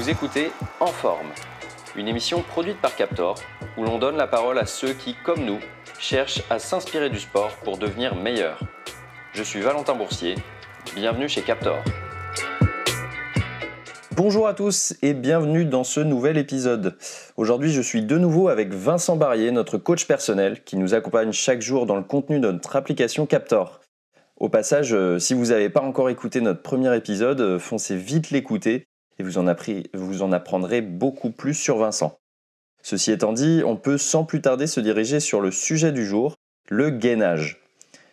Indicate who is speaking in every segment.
Speaker 1: Vous écoutez En Forme, une émission produite par Captor où l'on donne la parole à ceux qui, comme nous, cherchent à s'inspirer du sport pour devenir meilleurs. Je suis Valentin Boursier, bienvenue chez Captor. Bonjour à tous et bienvenue dans ce nouvel épisode. Aujourd'hui, je suis de nouveau avec Vincent Barrier, notre coach personnel, qui nous accompagne chaque jour dans le contenu de notre application Captor. Au passage, euh, si vous n'avez pas encore écouté notre premier épisode, euh, foncez vite l'écouter et vous en, vous en apprendrez beaucoup plus sur Vincent. Ceci étant dit, on peut sans plus tarder se diriger sur le sujet du jour, le gainage.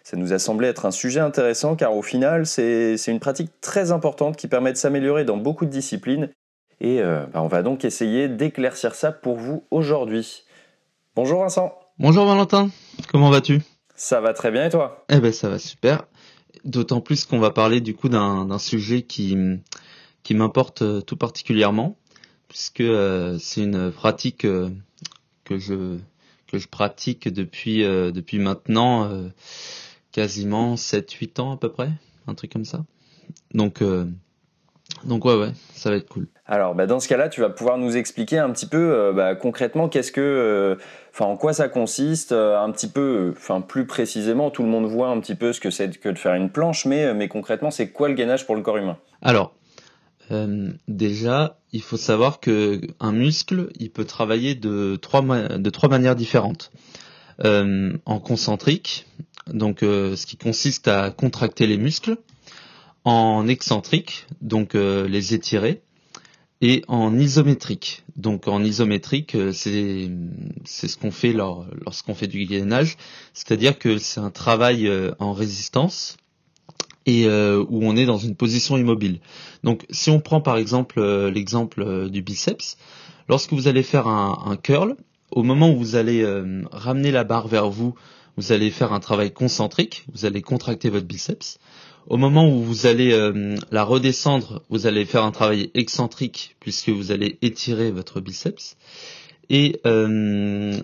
Speaker 1: Ça nous a semblé être un sujet intéressant car au final, c'est une pratique très importante qui permet de s'améliorer dans beaucoup de disciplines et euh, bah, on va donc essayer d'éclaircir ça pour vous aujourd'hui. Bonjour Vincent.
Speaker 2: Bonjour Valentin, comment vas-tu?
Speaker 1: Ça va très bien et toi?
Speaker 2: Eh ben ça va super. D'autant plus qu'on va parler du coup d'un sujet qui, qui m'importe euh, tout particulièrement, puisque euh, c'est une pratique euh, que je que je pratique depuis depuis maintenant quasiment 7-8 ans à peu près, un truc comme ça. Donc donc ouais ouais, ça va être cool.
Speaker 1: Alors bah dans ce cas-là, tu vas pouvoir nous expliquer un petit peu bah, concrètement qu'est-ce que enfin en quoi ça consiste un petit peu enfin plus précisément, tout le monde voit un petit peu ce que c'est que de faire une planche mais mais concrètement, c'est quoi le gainage pour le corps humain?
Speaker 2: Alors, euh, déjà, il faut savoir que un muscle, il peut travailler de trois manières différentes. Euh, en concentrique, donc euh, ce qui consiste à contracter les muscles, en excentrique, donc les étirer, et en isométrique. Donc en isométrique, c'est c'est ce qu'on fait lorsqu'on fait du gainage, c'est-à-dire que c'est un travail en résistance et euh, où on est dans une position immobile. Donc si on prend par exemple euh, l'exemple euh, du biceps, lorsque vous allez faire un, curl, au moment où vous allez ramener la barre vers vous, vous allez faire un travail concentrique, vous allez contracter votre biceps. Au moment où vous allez la redescendre, vous allez faire un travail excentrique puisque vous allez étirer votre biceps. Et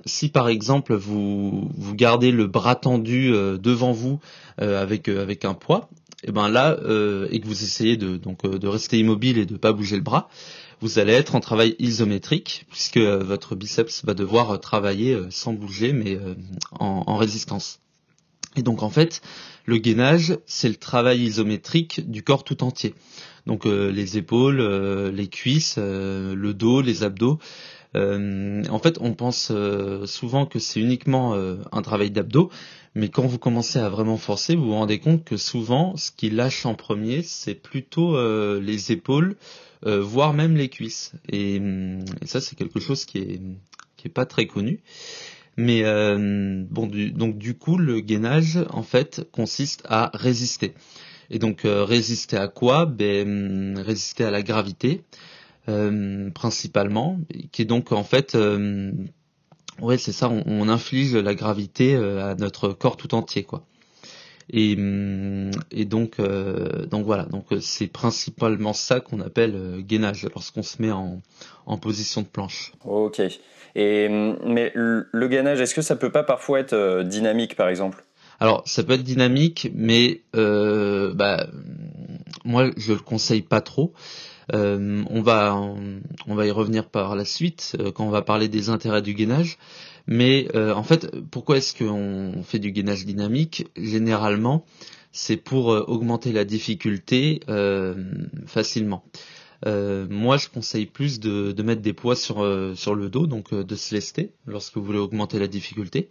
Speaker 2: si par exemple vous, vous gardez le bras tendu devant vous avec, avec un poids, et ben là euh, et que vous essayez de donc euh, de rester immobile et de pas bouger le bras, vous allez être en travail isométrique puisque euh, votre biceps va devoir travailler sans bouger mais en, résistance. Et donc en fait, le gainage, c'est le travail isométrique du corps tout entier. Donc les épaules, les cuisses, le dos, les abdos. En fait, on pense souvent que c'est uniquement un travail d'abdos, mais quand vous commencez à vraiment forcer, vous vous rendez compte que souvent, ce qui lâche en premier, c'est plutôt euh, les épaules, euh, voire même les cuisses. Et, ça, c'est quelque chose qui est qui est pas très connu. Mais euh, bon, donc du coup, le gainage, en fait, consiste à résister. Et donc résister à quoi? Ben résister à la gravité, principalement, qui est donc en fait Ouais, c'est ça. On, inflige la gravité euh, à notre corps tout entier, quoi. Et, et donc, euh, donc voilà. Donc euh, c'est principalement ça qu'on appelle gainage lorsqu'on se met en, en position de planche.
Speaker 1: Ok. Et hum, mais le gainage, est-ce que ça peut pas parfois être dynamique, par exemple?
Speaker 2: Alors, ça peut être dynamique, mais bah, moi, je le conseille pas trop. Euh, on va on va y revenir par la suite euh, quand on va parler des intérêts du gainage. Mais euh, en fait, pourquoi est-ce qu'on fait du gainage dynamique? Généralement, c'est pour augmenter la difficulté facilement. moi, je conseille plus de, mettre des poids sur, sur le dos, donc de se lester lorsque vous voulez augmenter la difficulté.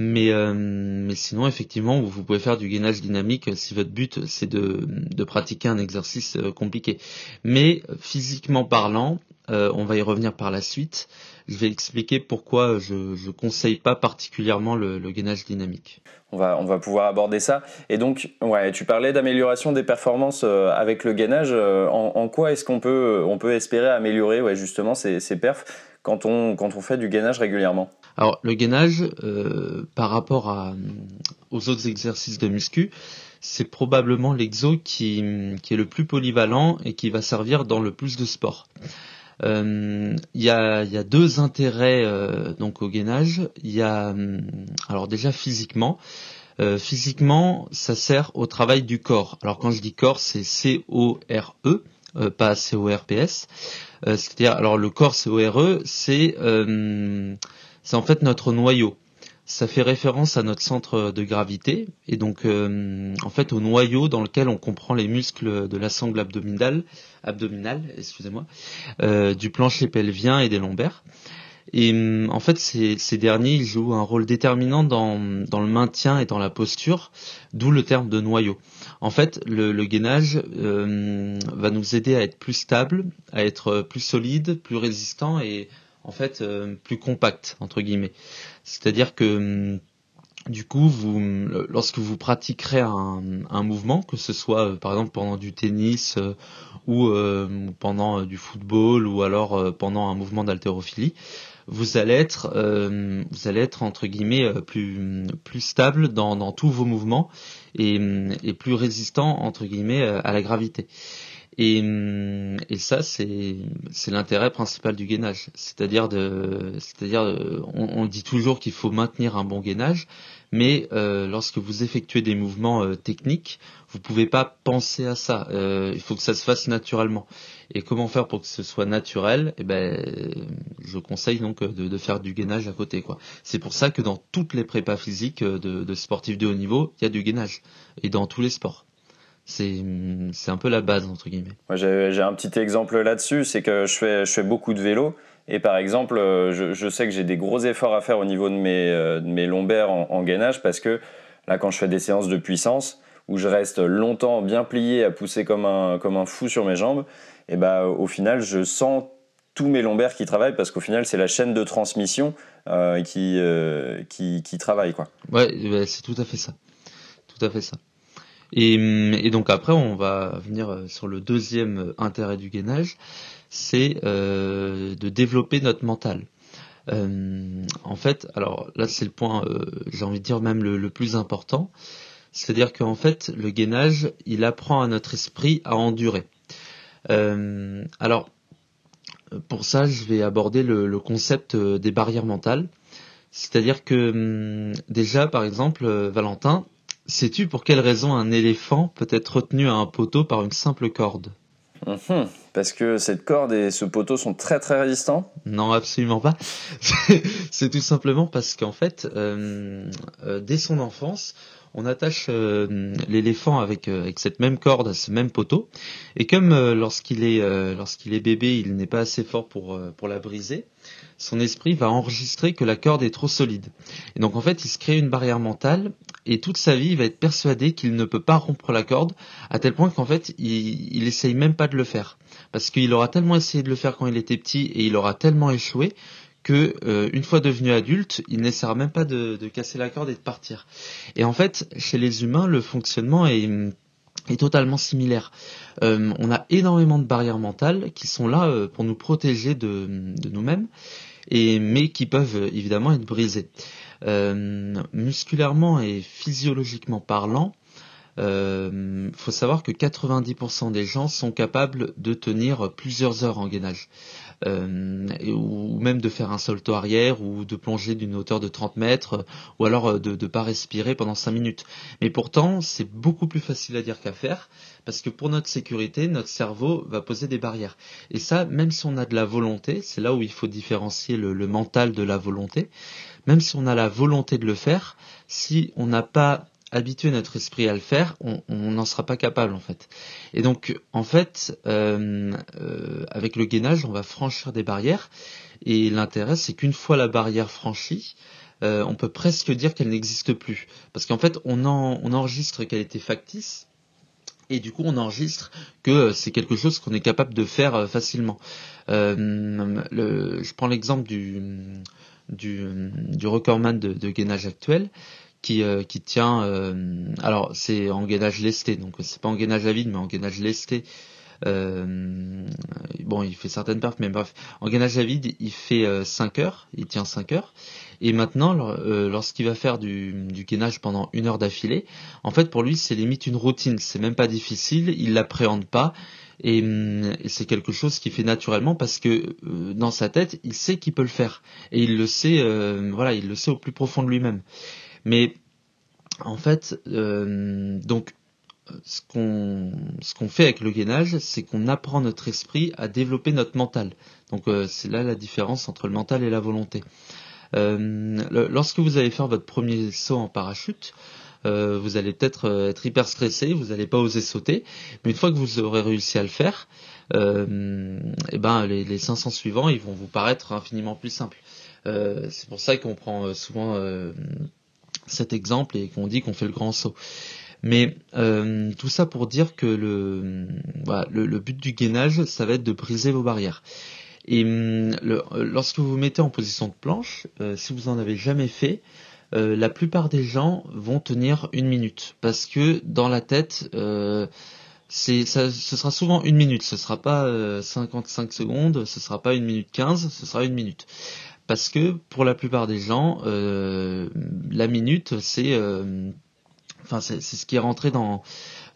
Speaker 2: Mais, euh, mais sinon, effectivement, vous, pouvez faire du gainage dynamique si votre but c'est de, de pratiquer un exercice euh, compliqué. Mais physiquement parlant, euh, on va y revenir par la suite. Je vais expliquer pourquoi je ne conseille pas particulièrement le, le, gainage dynamique.
Speaker 1: On va, on va pouvoir aborder ça. Et donc, ouais, tu parlais d'amélioration des performances avec le gainage. En, en quoi est-ce qu'on peut, on peut espérer améliorer ouais, justement ces, ces perfs? Quand on, quand on fait du gainage régulièrement
Speaker 2: alors le gainage, euh, par rapport à, aux autres exercices de muscu, c'est probablement l'exo qui, qui est le plus polyvalent et qui va servir dans le plus de sports. Euh, il y, a, y, a, deux intérêts euh, donc au gainage. Il y a alors déjà physiquement. physiquement, ça sert au travail du corps. Alors quand je dis corps, c'est C-O-R-E, pas C-O-R-P-S. C'est-à-dire, alors le corps CORE, c'est c'est en fait notre noyau. Ça fait référence à notre centre de gravité et donc en fait au noyau dans lequel on comprend les muscles de la sangle abdominale, abdominale, excusez-moi, du plancher pelvien et des lombaires. Et hum, en fait, ces, ces, derniers ils jouent un rôle déterminant dans, dans, le maintien et dans la posture, d'où le terme de noyau. En fait, le, le gainage euh, va nous aider à être plus stable, à être plus solide, plus résistant et en fait euh, plus compact entre guillemets. C'est-à-dire que du coup, vous, lorsque vous pratiquerez un, un, mouvement, que ce soit euh, par exemple pendant du tennis euh, ou pendant du football ou alors pendant un mouvement d'haltérophilie, vous allez être, euh, vous allez être entre guillemets euh, plus plus stable dans, dans tous vos mouvements et, et plus résistant entre guillemets euh, à la gravité. Et, et ça, c'est c'est l'intérêt principal du gainage. C'est-à-dire de, c'est-à-dire, on, on, dit toujours qu'il faut maintenir un bon gainage, mais euh, lorsque vous effectuez des mouvements euh, techniques, vous pouvez pas penser à ça. Euh, il faut que ça se fasse naturellement. Et comment faire pour que ce soit naturel? Eh ben, je conseille donc de, de, faire du gainage à côté. C'est pour ça que dans toutes les prépas physiques de, de sportifs de haut niveau, il y a du gainage et dans tous les sports c'est c'est un peu la base entre guillemets.
Speaker 1: Moi j'ai un petit exemple là-dessus, c'est que je fais je fais beaucoup de vélo et par exemple, euh, je, sais que j'ai des gros efforts à faire au niveau de mes, euh, lombaires en, gainage parce que là, quand je fais des séances de puissance où je reste longtemps bien plié à pousser comme un, fou sur mes jambes, et ben au final, je sens tous mes lombaires qui travaillent parce qu'au final, c'est la chaîne de transmission euh, qui, travaille. Quoi.
Speaker 2: Ouais, bah, c'est tout à fait ça. Tout à fait ça. Et, et, donc après, on va venir sur le deuxième intérêt du gainage, c'est euh, de développer notre mental. Euh, en fait, alors là c'est le point, euh, j'ai envie de dire même le, plus important, c'est-à-dire qu'en fait le gainage, il apprend à notre esprit à endurer. Alors pour ça, je vais aborder le, concept des barrières mentales. C'est-à-dire que hum, déjà, par exemple, Valentin, sais-tu pour quelle raison un éléphant peut être retenu à un poteau par une simple corde?
Speaker 1: Mmh, parce que cette corde et ce poteau sont très très résistants
Speaker 2: Non, absolument pas. C'est tout simplement parce qu'en fait, euh, euh, dès son enfance, on attache euh, l'éléphant avec, euh, avec cette même corde à ce même poteau. Et comme euh, lorsqu'il est, lorsqu'il est bébé, il n'est pas assez fort pour, pour la briser, son esprit va enregistrer que la corde est trop solide. Et donc en fait, il se crée une barrière mentale et toute sa vie, il va être persuadé qu'il ne peut pas rompre la corde, à tel point qu'en fait, il, il essaye même pas de le faire. Parce qu'il aura tellement essayé de le faire quand il était petit et il aura tellement échoué que euh, une fois devenu adulte, il n'essaiera même pas de, casser la corde et de partir. Et en fait, chez les humains, le fonctionnement est, est totalement similaire. Euh, on a énormément de barrières mentales qui sont là euh, pour nous protéger de, de nous-mêmes, et mais qui peuvent évidemment être brisées. Euh, musculairement et physiologiquement parlant, euh, faut savoir que 90% des gens sont capables de tenir plusieurs heures en gainage. Euh, ou même de faire un salto arrière ou de plonger d'une hauteur de 30 mètres ou alors euh, de ne pas respirer pendant 5 minutes. Mais pourtant, c'est beaucoup plus facile à dire qu'à faire parce que pour notre sécurité, notre cerveau va poser des barrières. Et ça, même si on a de la volonté, c'est là où il faut différencier le, le mental de la volonté, même si on a la volonté de le faire, si on n'a pas habituer notre esprit à le faire, on n'en sera pas capable en fait. Et donc en fait, euh, euh, avec le gainage, on va franchir des barrières. Et l'intérêt, c'est qu'une fois la barrière franchie, euh, on peut presque dire qu'elle n'existe plus. Parce qu'en fait, on, en, on enregistre qu'elle était factice. Et du coup, on enregistre que c'est quelque chose qu'on est capable de faire facilement. Le, je prends l'exemple du, du, du recordman de, de gainage actuel qui, euh, qui tient, euh, alors c'est en gainage lesté, donc c'est pas en gainage à vide, mais en gainage lesté. Euh, bon, il fait certaines perfs, mais bref, en gainage à vide, il fait 5 heures, il tient 5 heures. Et maintenant, lorsqu'il va faire du, gainage pendant une heure d'affilée, en fait, pour lui, c'est limite une routine. C'est même pas difficile, il l'appréhende pas. Et, et c'est quelque chose qu'il fait naturellement parce que dans sa tête, il sait qu'il peut le faire et il le sait, voilà, il le sait au plus profond de lui-même. Mais en fait, euh, donc ce qu'on ce qu'on fait avec le gainage, c'est qu'on apprend notre esprit à développer notre mental. Donc c'est là la différence entre le mental et la volonté. lorsque vous allez faire votre premier saut en parachute, euh, vous allez peut-être euh, être hyper stressé, vous n'allez pas oser sauter, mais une fois que vous aurez réussi à le faire, euh, et eh ben les, les 500 suivants, ils vont vous paraître infiniment plus simples. c'est pour ça qu'on prend souvent cet exemple et qu'on dit qu'on fait le grand saut. Mais tout ça pour dire que le, le, but du gainage, ça va être de briser vos barrières. Et lorsque vous vous mettez en position de planche, si vous en avez jamais fait, euh, la plupart des gens vont tenir une minute parce que dans la tête euh, ce sera souvent une minute ce sera pas 55 euh, secondes ce sera pas une minute 15 ce sera une minute parce que pour la plupart des gens la minute c'est enfin c'est ce qui est rentré dans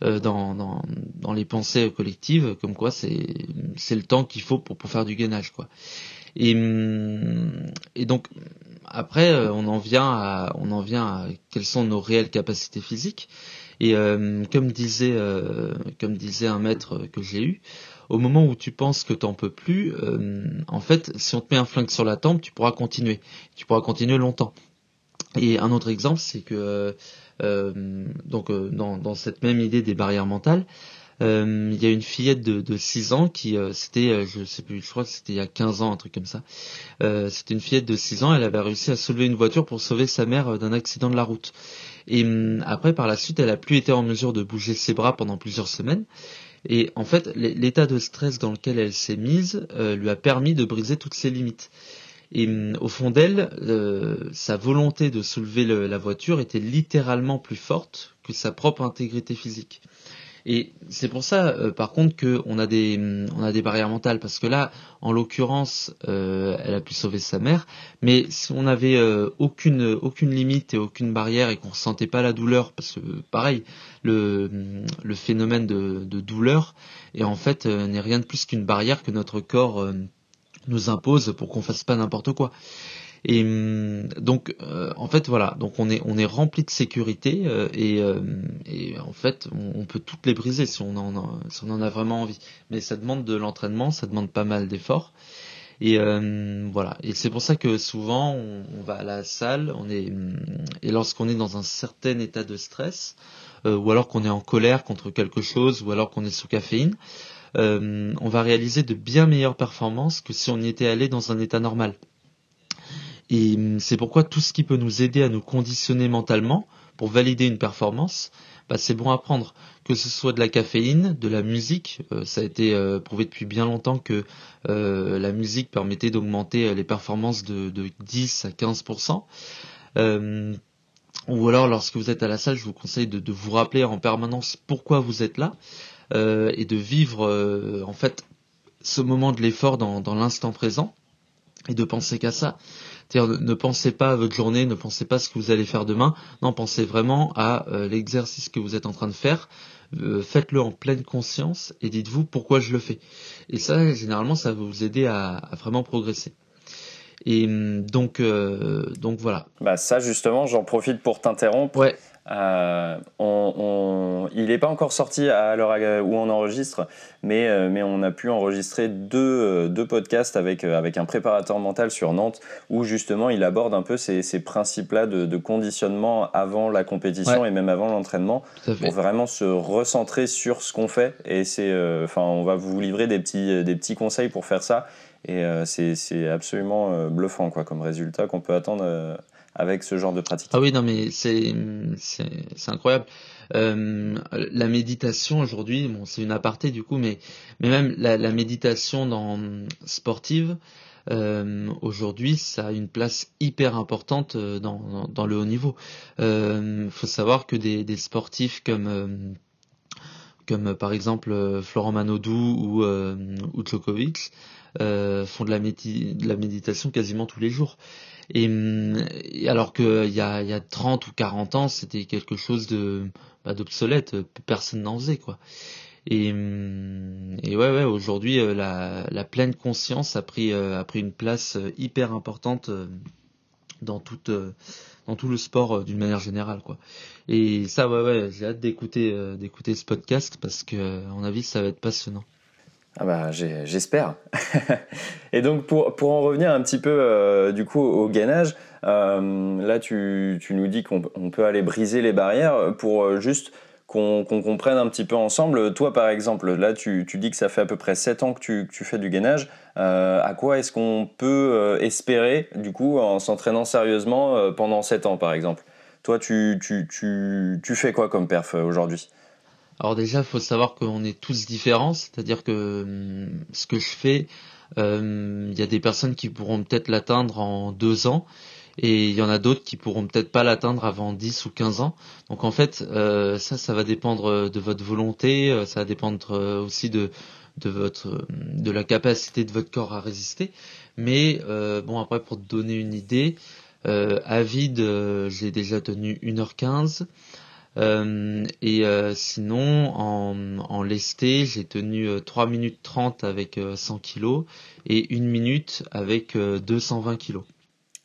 Speaker 2: dans, dans, dans les pensées collectives comme quoi c'est c'est le temps qu'il faut pour pour faire du gainage quoi et, hum, et donc après, euh, on en vient à, on en vient à quelles sont nos réelles capacités physiques. Et euh, comme disait, euh, comme disait un maître que j'ai eu, au moment où tu penses que t'en peux plus, en fait, si on te met un flingue sur la tempe, tu pourras continuer. Tu pourras continuer longtemps. Et un autre exemple, c'est que donc dans, cette même idée des barrières mentales, euh, il y a une fillette de, de 6 ans qui, euh, c'était, euh, je sais plus, je crois que c'était il y a 15 ans, un truc comme ça. c'était une fillette de 6 ans, elle avait réussi à soulever une voiture pour sauver sa mère d'un accident de la route. Et hum, après, par la suite, elle a plus été en mesure de bouger ses bras pendant plusieurs semaines. Et en fait, l'état de stress dans lequel elle s'est mise lui a permis de briser toutes ses limites. Et hum, au fond d'elle, sa volonté de soulever la voiture était littéralement plus forte que sa propre intégrité physique. Et c'est pour ça, euh, par contre, qu'on a des mm, on a des barrières mentales parce que là, en l'occurrence, euh, elle a pu sauver sa mère, mais si on n'avait euh, aucune aucune limite et aucune barrière et qu'on ressentait pas la douleur, parce que pareil, le mm, le phénomène de, de douleur est en fait n'est rien de plus qu'une barrière que notre corps nous impose pour qu'on fasse pas n'importe quoi. Et hum, donc, euh, en fait, voilà. Donc, on est on est rempli de sécurité euh, et, euh, et, en fait, on, peut toutes les briser si on en a, si on en a vraiment envie. Mais ça demande de l'entraînement, ça demande pas mal d'efforts. Et voilà. Et c'est pour ça que souvent, on, on, va à la salle, on est hum, et lorsqu'on est dans un certain état de stress, ou alors qu'on est en colère contre quelque chose, ou alors qu'on est sous caféine. on va réaliser de bien meilleures performances que si on y était allé dans un état normal. Et hum, c'est pourquoi tout ce qui peut nous aider à nous conditionner mentalement pour valider une performance, bah, c'est bon à prendre. Que ce soit de la caféine, de la musique, euh, ça a été euh, prouvé depuis bien longtemps que euh, la musique permettait d'augmenter les performances de, de, 10 à 15%. ou alors lorsque vous êtes à la salle, je vous conseille de, vous rappeler en permanence pourquoi vous êtes là et de vivre en fait ce moment de l'effort dans l'instant présent et de penser qu'à ça. C'est-à-dire ne pensez pas à votre journée, ne pensez pas à ce que vous allez faire demain. Non, pensez vraiment à euh, l'exercice que vous êtes en train de faire. Euh, faites-le en pleine conscience et dites-vous pourquoi je le fais. Et ça, généralement, ça va vous aider à, vraiment progresser. Et hum, donc, euh, donc voilà.
Speaker 1: Bah ça, justement, j'en profite pour t'interrompre.
Speaker 2: Ouais.
Speaker 1: Euh, on, il n'est pas encore sorti à l'heure où on enregistre, mais, euh, mais on a pu enregistrer deux, euh, deux podcasts avec, avec un préparateur mental sur Nantes où justement il aborde un peu ces, ces principes-là de, de, conditionnement avant la compétition et même avant l'entraînement pour vraiment se recentrer sur ce qu'on fait. Et c'est, enfin, on va vous livrer des petits, des petits conseils pour faire ça. Et c'est absolument bluffant quoi, comme résultat qu'on peut attendre avec ce genre de pratique.
Speaker 2: Ah oui, non, mais c'est incroyable. Euh, la méditation aujourd'hui, bon, c'est une aparté du coup, mais mais même la, la méditation dans sportive euh, aujourd'hui, ça a une place hyper importante euh, dans dans, le haut niveau. Il euh, faut savoir que des, des sportifs comme euh, comme par exemple Florent Manodou ou, ou Djokovic font de la, de la méditation quasiment tous les jours. Et, alors que il y a, y a 30 ou 40 ans, c'était quelque chose de bah, d'obsolète, personne n'en faisait quoi. Et, et ouais, ouais aujourd'hui, euh, la, la, pleine conscience a pris, euh, a pris une place euh, hyper importante dans toute, dans tout le sport d'une manière générale, quoi. Et ça, ouais, ouais, j'ai hâte d'écouter d'écouter ce podcast parce que, à mon avis, ça va être passionnant.
Speaker 1: Ah bah j'espère. et donc pour, pour en revenir un petit peu euh, du coup au gainage, euh, là tu, tu, nous dis qu'on peut aller briser les barrières pour euh, juste qu'on comprenne un petit peu ensemble. Toi par exemple, là tu, tu, dis que ça fait à peu près 7 ans que tu, tu fais du gainage. à quoi est-ce qu'on peut espérer du coup en s'entraînant sérieusement pendant 7 ans par exemple? Toi tu, tu fais quoi comme perf aujourd'hui?
Speaker 2: Alors déjà, il faut savoir qu'on est tous différents, c'est-à-dire que hum, ce que je fais, hum, il y a des personnes qui pourront peut-être l'atteindre en deux ans, et il y en a d'autres qui pourront peut-être pas l'atteindre avant 10 ou 15 ans. Donc en fait, euh, ça, ça va dépendre de votre volonté, euh, ça va dépendre euh, aussi de votre de la capacité de votre corps à résister. Mais bon après pour te donner une idée, à vide j'ai déjà tenu 1h15. Euh, et euh, sinon, en, en lesté, j'ai tenu 3 euh, minutes 30 avec 100 kg et 1 minute avec 220 kg.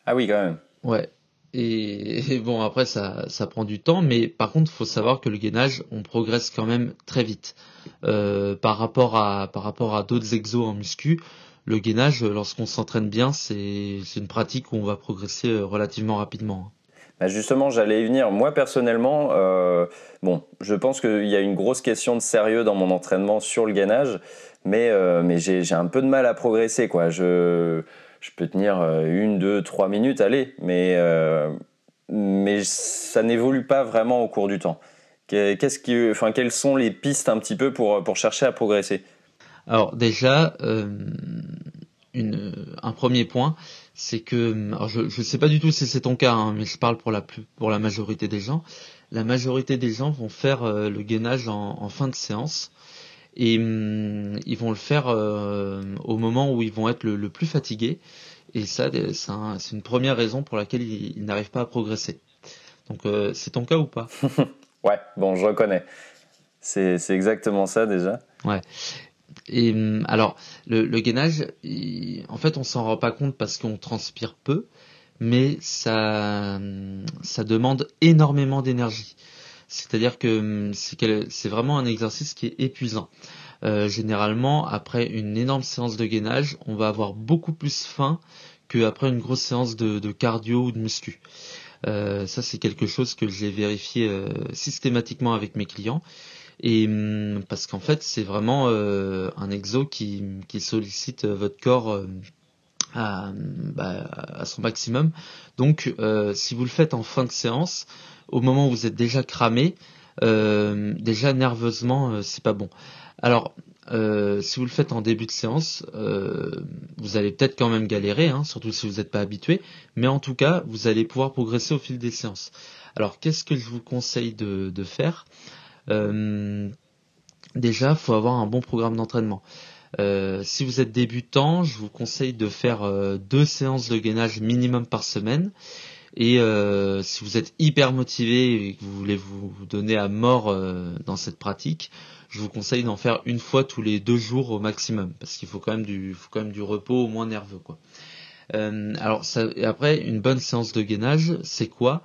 Speaker 1: Ah oui, quand même.
Speaker 2: Ouais. Et, bon, après, ça, ça prend du temps, mais par contre, il faut savoir que le gainage, on progresse quand même très vite. par rapport à, par rapport à d'autres exos en muscu, le gainage, lorsqu'on s'entraîne bien, c'est une pratique où on va progresser relativement rapidement.
Speaker 1: Bah, justement, j'allais y venir. Moi, personnellement, euh, bon, je pense qu'il y a une grosse question de sérieux dans mon entraînement sur le gainage, mais, euh, mais j'ai un peu de mal à progresser. Quoi. Je, je peux tenir euh, une, deux, trois minutes, allez, mais, mais ça n'évolue pas vraiment au cours du temps. Qu'est-ce qui, enfin, quelles sont les pistes un petit peu pour, pour chercher à progresser?
Speaker 2: Alors déjà, un premier point, c'est que, alors je ne sais pas du tout si c'est ton cas, hein, mais je parle pour la, pour la majorité des gens. La majorité des gens vont faire euh, le gainage en, fin de séance et hum, ils vont le faire euh, au moment où ils vont être le, plus fatigués. Et ça, c'est une première raison pour laquelle ils, n'arrivent pas à progresser. Donc, euh, c'est ton cas ou pas?
Speaker 1: Ouais, bon, je reconnais. C'est exactement ça déjà.
Speaker 2: Ouais. Et hum, alors, le, gainage, en fait, on s'en rend pas compte parce qu'on transpire peu, mais ça, ça demande énormément d'énergie. C'est-à-dire que hum, c'est vraiment un exercice qui est épuisant. Euh, généralement, après une énorme séance de gainage, on va avoir beaucoup plus faim qu'après une grosse séance de, de, cardio ou de muscu. Euh, ça, c'est quelque chose que j'ai vérifié euh, systématiquement avec mes clients. Et hum, parce qu'en fait, c'est vraiment euh, un exo qui, qui sollicite votre corps euh, à, bah, à, son maximum. Donc, euh, si vous le faites en fin de séance, au moment où vous êtes déjà cramé, déjà nerveusement, c'est pas bon. Alors, si vous le faites en début de séance, vous allez peut-être quand même galérer, hein, surtout si vous n'êtes pas habitué, mais en tout cas, vous allez pouvoir progresser au fil des séances. Alors, qu'est-ce que je vous conseille de, de faire? Euh, déjà, faut avoir un bon programme d'entraînement. Euh, si vous êtes débutant, je vous conseille de faire euh, deux séances de gainage minimum par semaine. Et euh, si vous êtes hyper motivé et que vous voulez vous donner à mort dans cette pratique, je vous conseille d'en faire une fois tous les deux jours au maximum, parce qu'il faut quand même du, faut quand même du repos au moins nerveux, quoi. alors ça, et après, une bonne séance de gainage, c'est quoi?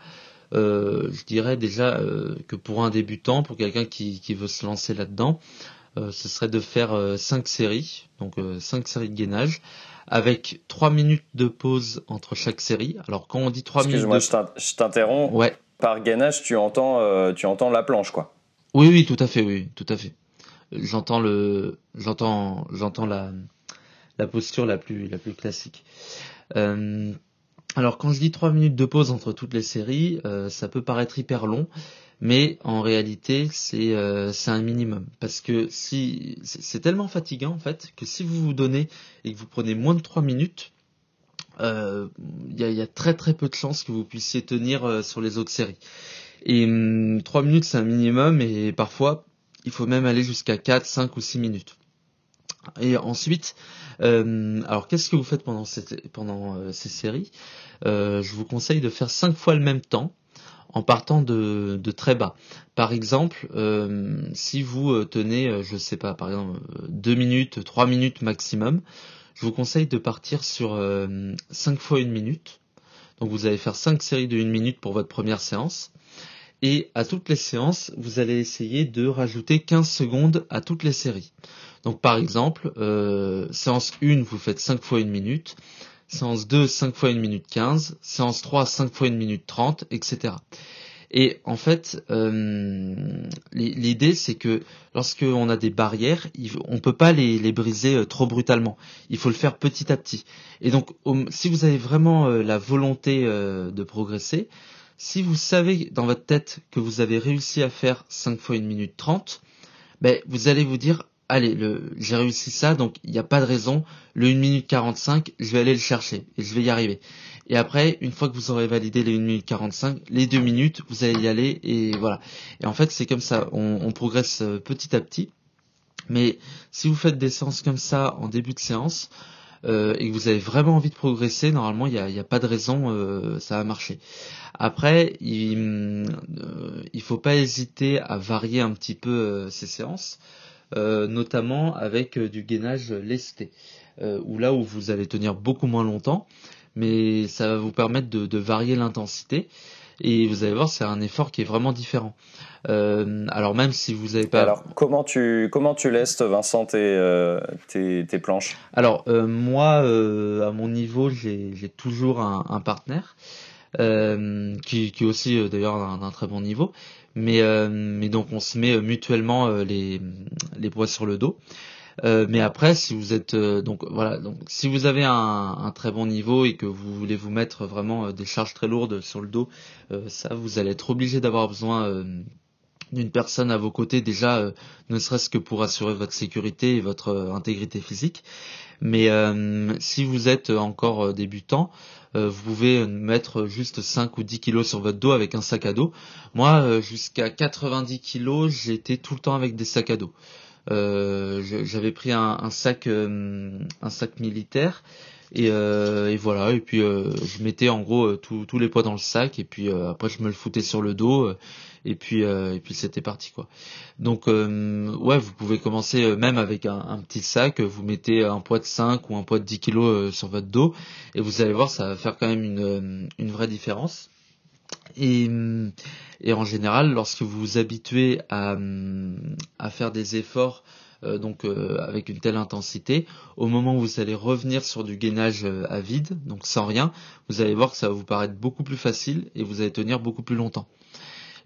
Speaker 2: Euh, je dirais déjà euh, que pour un débutant, pour quelqu'un qui, veut se lancer là-dedans, euh, ce serait de faire 5 séries, donc 5 séries de gainage, avec 3 minutes de pause entre chaque série. Alors quand on dit 3 minutes...
Speaker 1: Excuse-moi, je t'interromps. Ouais. Par gainage, tu entends, tu entends la planche, quoi.
Speaker 2: Oui, oui, tout à fait, oui, tout à fait. J'entends le, j'entends, j'entends la, la posture la plus, la plus classique. Euh, alors quand je dis 3 minutes de pause entre toutes les séries, euh, ça peut paraître hyper long, mais en réalité c'est euh, un minimum parce que si c'est tellement fatigant en fait que si vous vous donnez et que vous prenez moins de 3 minutes, il euh, y, a, y, a, très très peu de chances que vous puissiez tenir euh, sur les autres séries. Et 3 hum, minutes c'est un minimum et parfois il faut même aller jusqu'à 4, 5 ou 6 minutes. Et ensuite, euh, alors qu'est-ce que vous faites pendant, pendant euh, ces séries? Euh, Je vous conseille de faire cinq fois le même temps en partant de, de très bas. Par exemple, si vous tenez, je sais pas, par exemple deux minutes, trois minutes maximum, je vous conseille de partir sur 5 fois une minute. Donc vous allez faire 5 séries de 1 minute pour votre première séance. Et à toutes les séances, vous allez essayer de rajouter 15 secondes à toutes les séries. Donc par exemple, euh, séance 1, vous faites 5 fois 1 minute. Séance 2, 5 fois 1 minute 15. Séance 3, 5 fois 1 minute 30, etc. Et en fait, euh, l'idée c'est que lorsqu'on a des barrières, on peut pas les, briser euh, trop brutalement. Il faut le faire petit à petit. Et donc, si vous avez vraiment euh, la volonté de progresser, si vous savez dans votre tête que vous avez réussi à faire 5 fois 1 minute 30, ben, vous allez vous dire, allez, j'ai réussi ça, donc il n'y a pas de raison, le 1 minute 45, je vais aller le chercher et je vais y arriver. Et après, une fois que vous aurez validé les 1 minute 45, les 2 minutes, vous allez y aller et voilà. Et en fait, c'est comme ça, on, progresse euh, petit à petit. Mais si vous faites des séances comme ça en début de séance, euh, et que vous avez vraiment envie de progresser, normalement il n'y a, a, pas de raison, euh, ça va marcher. Après, il ne faut pas hésiter à varier un petit peu ces séances, notamment avec du gainage lesté, où là où vous allez tenir beaucoup moins longtemps, mais ça va vous permettre de, varier l'intensité. Et vous allez voir, c'est un effort qui est vraiment différent. Euh, alors même si vous n'avez pas.
Speaker 1: Alors comment tu comment tu laisses Vincent tes euh, tes, planches?
Speaker 2: Alors euh, moi à mon niveau j'ai toujours un, un partenaire qui qui est aussi d'ailleurs d'un très bon niveau. Mais mais donc on se met mutuellement les les poids sur le dos. Euh, mais après, si vous êtes euh, donc voilà, donc si vous avez un, un, très bon niveau et que vous voulez vous mettre vraiment euh, des charges très lourdes sur le dos, ça vous allez être obligé d'avoir besoin d'une personne à vos côtés déjà, ne serait-ce que pour assurer votre sécurité et votre intégrité physique. Mais si vous êtes encore débutant, vous pouvez mettre juste 5 ou 10 kilos sur votre dos avec un sac à dos. Moi, jusqu'à 90 kilos, j'étais tout le temps avec des sacs à dos. Euh, j'avais pris un, sac euh, un sac militaire et, euh, et, voilà et puis je mettais en gros tous les poids dans le sac et puis après je me le foutais sur le dos et puis et puis c'était parti quoi donc ouais vous pouvez commencer même avec un, un, petit sac vous mettez un poids de 5 ou un poids de 10 kilos sur votre dos et vous allez voir ça va faire quand même une, une vraie différence et, et en général, lorsque vous vous habituez à, à faire des efforts euh, donc euh, avec une telle intensité, au moment où vous allez revenir sur du gainage euh, à vide, donc sans rien, vous allez voir que ça va vous paraître beaucoup plus facile et vous allez tenir beaucoup plus longtemps.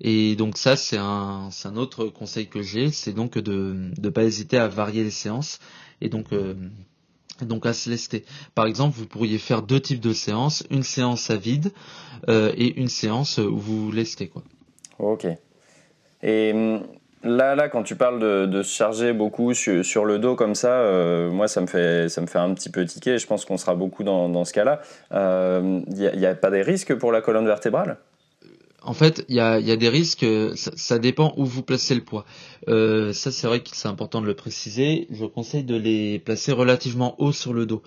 Speaker 2: Et donc ça, c'est un, un autre conseil que j'ai, c'est donc de ne pas hésiter à varier les séances et donc donc à se lester. Par exemple, vous pourriez faire deux types de séances, une séance à vide euh, et une séance où vous lestez quoi.
Speaker 1: Ok. Et hum, là, là, quand tu parles de, se charger beaucoup sur, le dos comme ça, euh, moi, ça me fait, ça me fait un petit peu tiquer. Je pense qu'on sera beaucoup dans, ce cas-là. Il euh, n'y a, pas des risques pour la colonne vertébrale?
Speaker 2: En fait, il y a, des risques, ça, dépend où vous placez le poids. Euh, ça, c'est vrai que c'est important de le préciser. Je conseille de les placer relativement haut sur le dos.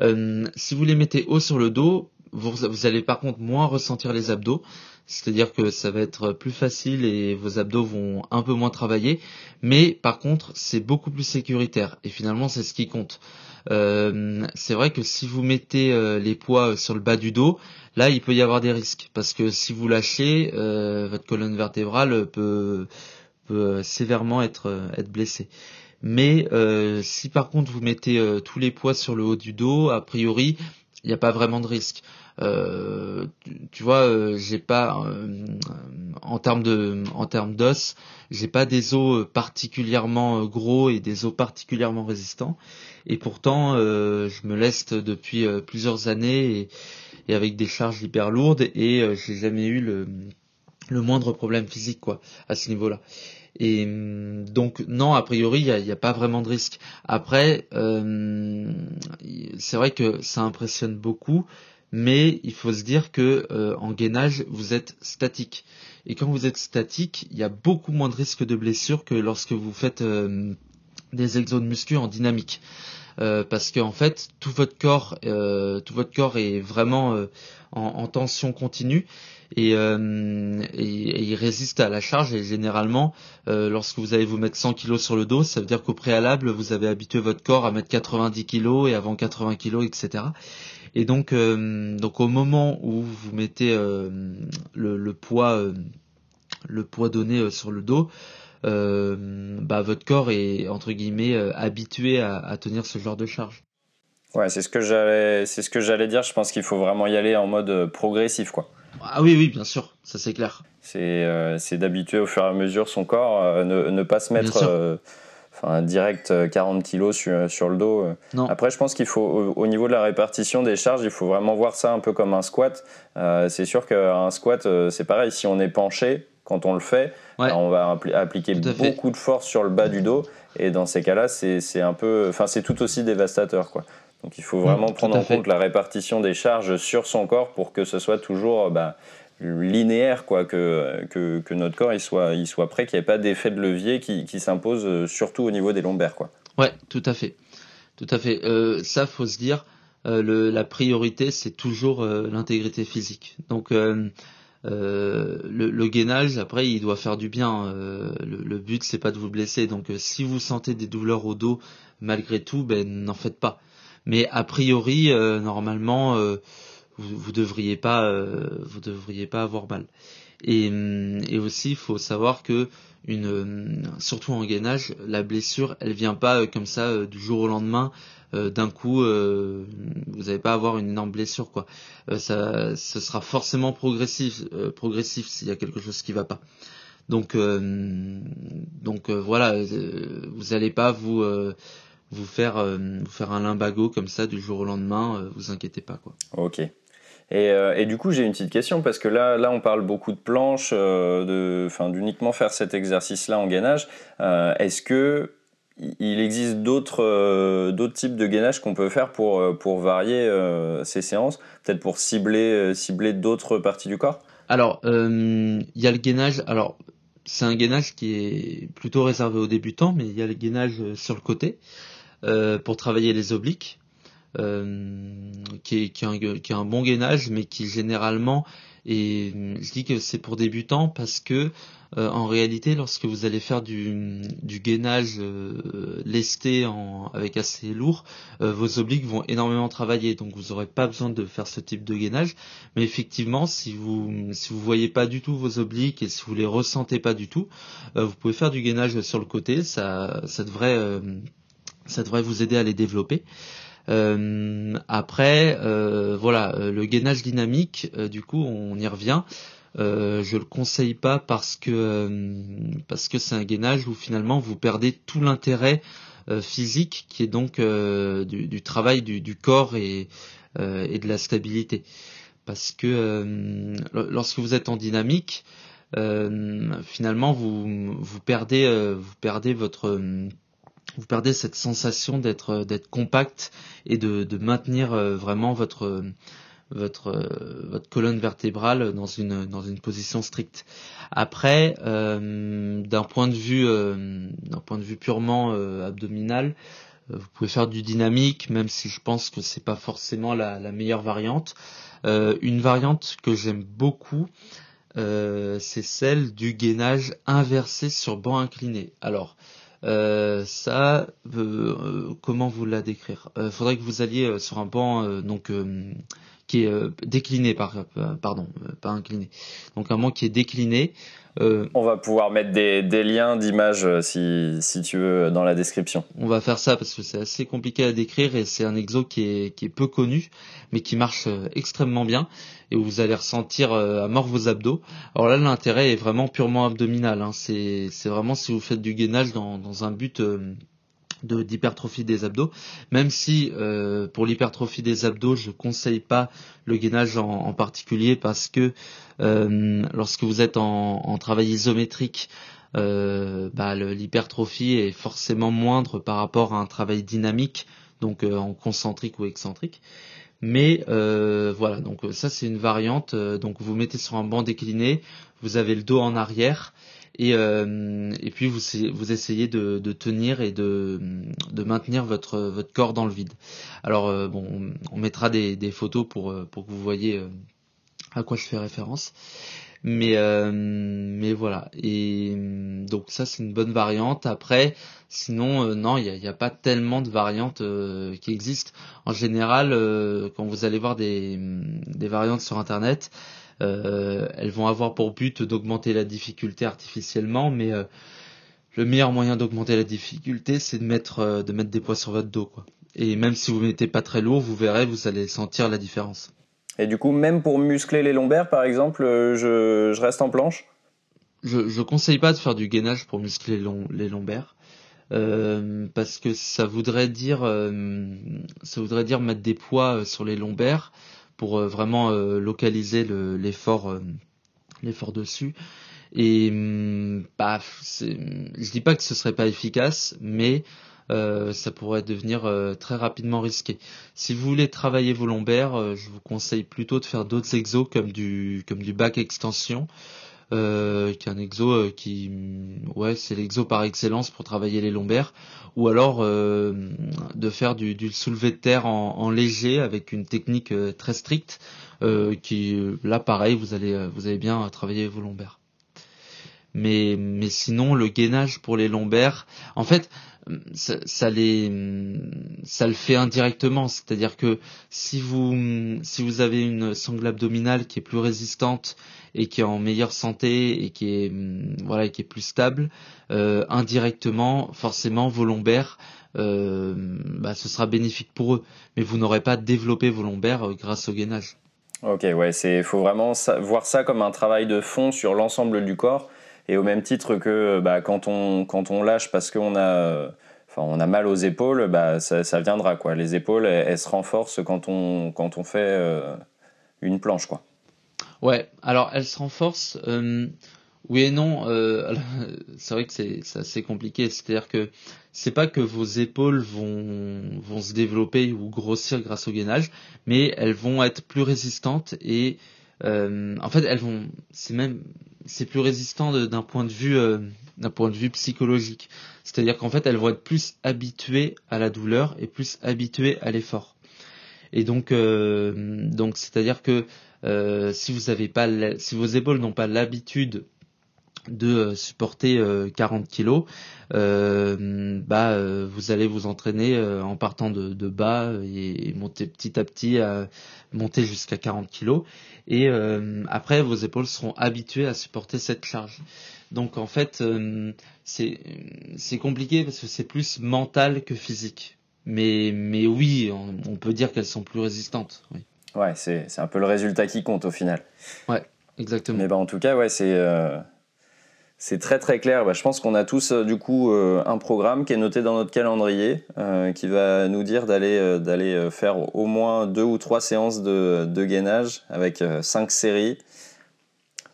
Speaker 2: Euh, si vous les mettez haut sur le dos, vous, allez par contre moins ressentir les abdos. C'est-à-dire que ça va être plus facile et vos abdos vont un peu moins travailler. Mais par contre, c'est beaucoup plus sécuritaire. Et finalement, c'est ce qui compte. Euh, c'est vrai que si vous mettez les poids sur le bas du dos, là il peut y avoir des risques parce que si vous lâchez, euh, votre colonne vertébrale peut, sévèrement être, euh, être blessée. Mais euh, si par contre vous mettez tous les poids sur le haut du dos, a priori il n'y a pas vraiment de risque. Euh, tu, vois, j'ai pas en termes de en termes d'os, j'ai pas des os particulièrement gros et des os particulièrement résistants. Et pourtant, je me laisse depuis plusieurs années et, avec des charges hyper lourdes et euh, j'ai jamais eu le, le moindre problème physique quoi à ce niveau-là. Et hum, donc non, a priori, il n'y a, pas vraiment de risque. Après, euh, c'est vrai que ça impressionne beaucoup, mais il faut se dire que euh, en gainage, vous êtes statique. Et quand vous êtes statique, il y a beaucoup moins de risques de blessure que lorsque vous faites des exos muscu en dynamique. Euh, parce qu'en fait tout votre corps euh, tout votre corps est vraiment euh, en, tension continue et, il résiste à la charge et généralement lorsque vous allez vous mettre 100 kg sur le dos ça veut dire qu'au préalable vous avez habitué votre corps à mettre 90 kg et avant 80 kg etc Et donc, donc au moment où vous mettez le, poids, le poids donné sur le dos, bah, votre corps est entre guillemets habitué à, tenir ce genre de charge.
Speaker 1: Ouais, c'est ce que j'allais, c'est ce que j'allais dire. Je pense qu'il faut vraiment y aller en mode progressif, quoi.
Speaker 2: Ah oui, oui, bien sûr, ça c'est clair.
Speaker 1: C'est, c'est d'habituer au fur et à mesure son corps, ne, ne, pas se mettre enfin direct 40 euh, kilos sur, sur le dos. Euh. Après, je pense qu'il faut, au, niveau de la répartition des charges, il faut vraiment voir ça un peu comme un squat. Euh, c'est sûr qu'un squat, c'est pareil, si on est penché, quand on le fait, on va appliquer beaucoup de force sur le bas du dos. Et dans ces cas-là, c'est un peu, enfin, c'est tout aussi dévastateur, quoi. Donc, il faut vraiment prendre en compte la répartition des charges sur son corps pour que ce soit toujours bah, linéaire, quoi, que, que, notre corps il soit, il soit prêt, qu'il n'y ait pas d'effet de levier qui, qui s'impose euh, surtout au niveau des lombaires. Quoi.
Speaker 2: Ouais, tout à fait. Tout à fait. Euh, ça, faut se dire, euh, le, la priorité, c'est toujours euh, l'intégrité physique. Donc, le, le, gainage, après, il doit faire du bien. Le, le, but, c'est pas de vous blesser. Donc, si vous sentez des douleurs au dos, malgré tout, ben, n'en faites pas. Mais a priori, normalement, vous, vous devriez pas euh, vous devriez pas avoir mal. Et, et aussi, il faut savoir que une, surtout en gainage, la blessure, elle vient pas euh, comme ça euh, du jour au lendemain. D'un coup, vous n'allez pas avoir une énorme blessure, quoi. ça, ce sera forcément progressif, progressif s'il y a quelque chose qui va pas. Donc, donc voilà, vous n'allez pas vous vous faire vous faire un limbago comme ça du jour au lendemain. vous inquiétez pas, quoi.
Speaker 1: Ok. Euh, et, du coup, j'ai une petite question parce que là, là, on parle beaucoup de planches, euh, d'uniquement faire cet exercice-là en gainage. Euh, est-ce que il existe d'autres, d'autres types de gainage qu'on peut faire pour, pour varier ces séances, peut-être pour cibler, cibler d'autres parties du corps?
Speaker 2: Alors, il y a le gainage. Alors, c'est un gainage qui est plutôt réservé aux débutants, mais il y a le gainage sur le côté pour travailler les obliques. Euh, qui, est, qui, un, qui, un, bon gainage, mais qui généralement et je dis que c'est pour débutants parce que euh, en réalité, lorsque vous allez faire du, du gainage euh, lesté en, avec assez lourd, vos obliques vont énormément travailler, donc vous n'aurez pas besoin de faire ce type de gainage. Mais effectivement, si vous si vous voyez pas du tout vos obliques et si vous les ressentez pas du tout, vous pouvez faire du gainage sur le côté. Ça ça devrait ça devrait vous aider à les développer. Euh, après, euh, voilà, euh, le gainage dynamique, du coup, on y revient. Euh, je le conseille pas parce que parce que c'est un gainage où finalement vous perdez tout l'intérêt physique qui est donc du, travail du, corps et, et de la stabilité. Parce que lorsque vous êtes en dynamique, finalement vous vous perdez vous perdez votre vous perdez cette sensation d'être euh, d'être compact et de, de maintenir euh, vraiment votre votre euh, votre colonne vertébrale dans une dans une position stricte. Après, d'un point de vue d'un point de vue purement abdominal, vous pouvez faire du dynamique, même si je pense que c'est pas forcément la, la meilleure variante. une variante que j'aime beaucoup, c'est celle du gainage inversé sur banc incliné. Alors, euh, ça, euh, comment vous la décrire? Euh, faudrait que vous alliez sur un banc donc qui est décliné, par, pardon, pas incliné. Donc un banc qui est décliné.
Speaker 1: On va pouvoir mettre des, des liens d'images si, si tu veux dans la description.
Speaker 2: On va faire ça parce que c'est assez compliqué à décrire et c'est un exo qui est, qui est peu connu mais qui marche extrêmement bien et où vous allez ressentir euh, à mort vos abdos. Alors là, l'intérêt est vraiment purement abdominal. Hein. C'est vraiment si vous faites du gainage dans, dans un but euh, de d'hypertrophie des abdos, même si euh, pour l'hypertrophie des abdos, je conseille pas le gainage en, particulier parce que lorsque vous êtes en, en travail isométrique, bah, l'hypertrophie est forcément moindre par rapport à un travail dynamique, donc en concentrique ou excentrique. Mais euh, voilà, donc euh, ça c'est une variante. Euh, donc vous mettez sur un banc décliné, vous avez le dos en arrière et, et puis vous, vous essayez de, tenir et de, de, maintenir votre, votre corps dans le vide. Alors bon, on, mettra des, des, photos pour, pour que vous voyez à quoi je fais référence. Mais mais voilà. Et donc ça c'est une bonne variante. Après, sinon non, il n'y a, a, pas tellement de variantes qui existent. En général, quand vous allez voir des des variantes sur internet, elles vont avoir pour but d'augmenter la difficulté artificiellement, mais le meilleur moyen d'augmenter la difficulté, c'est de mettre euh, de mettre des poids sur votre dos, quoi. Et même si vous mettez pas très lourd, vous verrez, vous allez sentir la différence.
Speaker 1: Et du coup, même pour muscler les lombaires, par exemple, euh, je, reste en planche?
Speaker 2: Je, je conseille pas de faire du gainage pour muscler les lombaires. Euh, parce que ça voudrait dire ça voudrait dire mettre des poids sur les lombaires pour vraiment localiser l'effort l'effort dessus et hum, bah, je dis pas que ce serait pas efficace, mais euh, ça pourrait devenir euh, très rapidement risqué. Si vous voulez travailler vos lombaires, euh, je vous conseille plutôt de faire d'autres exos comme du comme du back extension, qui est un exo qui hum, ouais c'est l'exo par excellence pour travailler les lombaires, ou alors de faire du, du soulevé de terre en, léger avec une technique très stricte, qui là pareil vous allez vous allez bien travailler vos lombaires. Mais mais sinon le gainage pour les lombaires en fait ça, ça les ça le fait indirectement. C'est-à-dire que si vous si vous avez une sangle abdominale qui est plus résistante et qui est en meilleure santé et qui est voilà qui est plus stable euh, indirectement forcément vos lombaires euh, bah, ce sera bénéfique pour eux mais vous n'aurez pas développé vos lombaires euh, grâce au gainage
Speaker 1: Ok, ouais, c'est faut vraiment voir ça comme un travail de fond sur l'ensemble du corps et au même titre que bah, quand, on, quand on lâche parce qu'on a, enfin, on a mal aux épaules, bah, ça, viendra. Quoi. Les épaules, elles, se renforcent quand on, quand on fait une planche. Quoi.
Speaker 2: Ouais, alors elles se renforcent. Euh, oui et non. Euh, c'est vrai que c'est assez compliqué. C'est-à-dire que c'est pas que vos épaules vont, vont se développer ou grossir grâce au gainage, mais elles vont être plus résistantes et en fait elles vont. C'est même c'est plus résistant d'un point de vue euh, d'un point de vue psychologique. C'est-à-dire qu'en fait, elles vont être plus habituées à la douleur et plus habituées à l'effort. Et donc, euh, donc c'est-à-dire que euh, si vous avez pas, si vos épaules n'ont pas l'habitude de supporter 40 kilos, bah vous allez vous entraîner en partant de, bas et monter petit à petit à monter jusqu'à 40 kilos et euh, après vos épaules seront habituées à supporter cette charge. Donc en fait euh, c'est c'est compliqué parce que c'est plus mental que physique. Mais mais oui, on, peut dire qu'elles sont plus résistantes.
Speaker 1: Ouais, c'est c'est un peu le résultat qui compte au final.
Speaker 2: Ouais, exactement.
Speaker 1: Mais ben en tout cas ouais c'est euh, c'est très très clair. Bah, je pense qu'on a tous euh, du coup euh, un programme qui est noté dans notre calendrier euh, qui va nous dire d'aller d'aller faire au moins deux ou trois séances de, de gainage avec cinq séries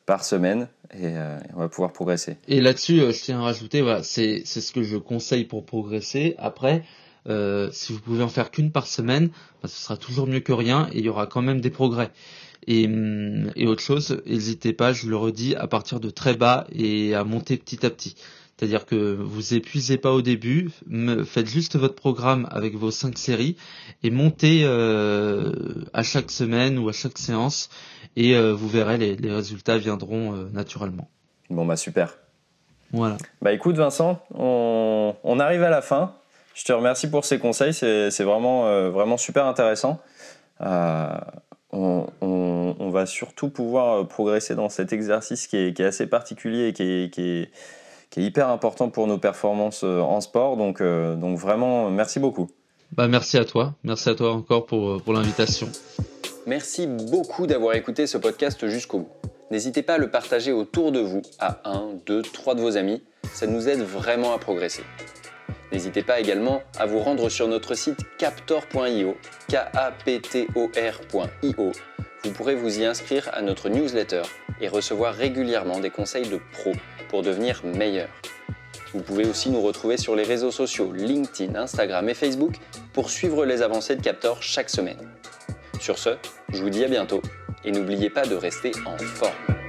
Speaker 1: par semaine et on va pouvoir progresser.
Speaker 2: Et là-dessus, je tiens à rajouter, voilà, c'est c'est ce que je conseille pour progresser. Après, si vous pouvez en faire qu'une par semaine, bah, ce sera toujours mieux que rien et il y aura quand même des progrès. Et, et autre chose, n'hésitez pas, je le redis, à partir de très bas et à monter petit à petit. C'est-à-dire que vous épuisez pas au début, faites juste votre programme avec vos cinq séries et montez euh, à chaque semaine ou à chaque séance et euh, vous verrez les, les résultats viendront euh, naturellement.
Speaker 1: Bon bah super.
Speaker 2: Voilà.
Speaker 1: Bah écoute Vincent, on, on, arrive à la fin. Je te remercie pour ces conseils, c'est vraiment vraiment super intéressant. On, on on, va surtout pouvoir euh, progresser dans cet exercice qui est, assez particulier et qui est, hyper important pour nos performances euh, en sport. Donc, euh, donc vraiment, merci beaucoup.
Speaker 2: Bah, merci à toi. Merci à toi encore pour, pour l'invitation.
Speaker 1: Merci beaucoup d'avoir écouté ce podcast jusqu'au bout. N'hésitez pas à le partager autour de vous, à un, deux, trois de vos amis. Ça nous aide vraiment à progresser. N'hésitez pas également à vous rendre sur notre site captor.io, K-A-P-T-O-R.io vous pourrez vous y inscrire à notre newsletter et recevoir régulièrement des conseils de pros pour devenir meilleur. Vous pouvez aussi nous retrouver sur les réseaux sociaux LinkedIn, Instagram et Facebook pour suivre les avancées de Captor chaque semaine. Sur ce, je vous dis à bientôt et n'oubliez pas de rester en forme.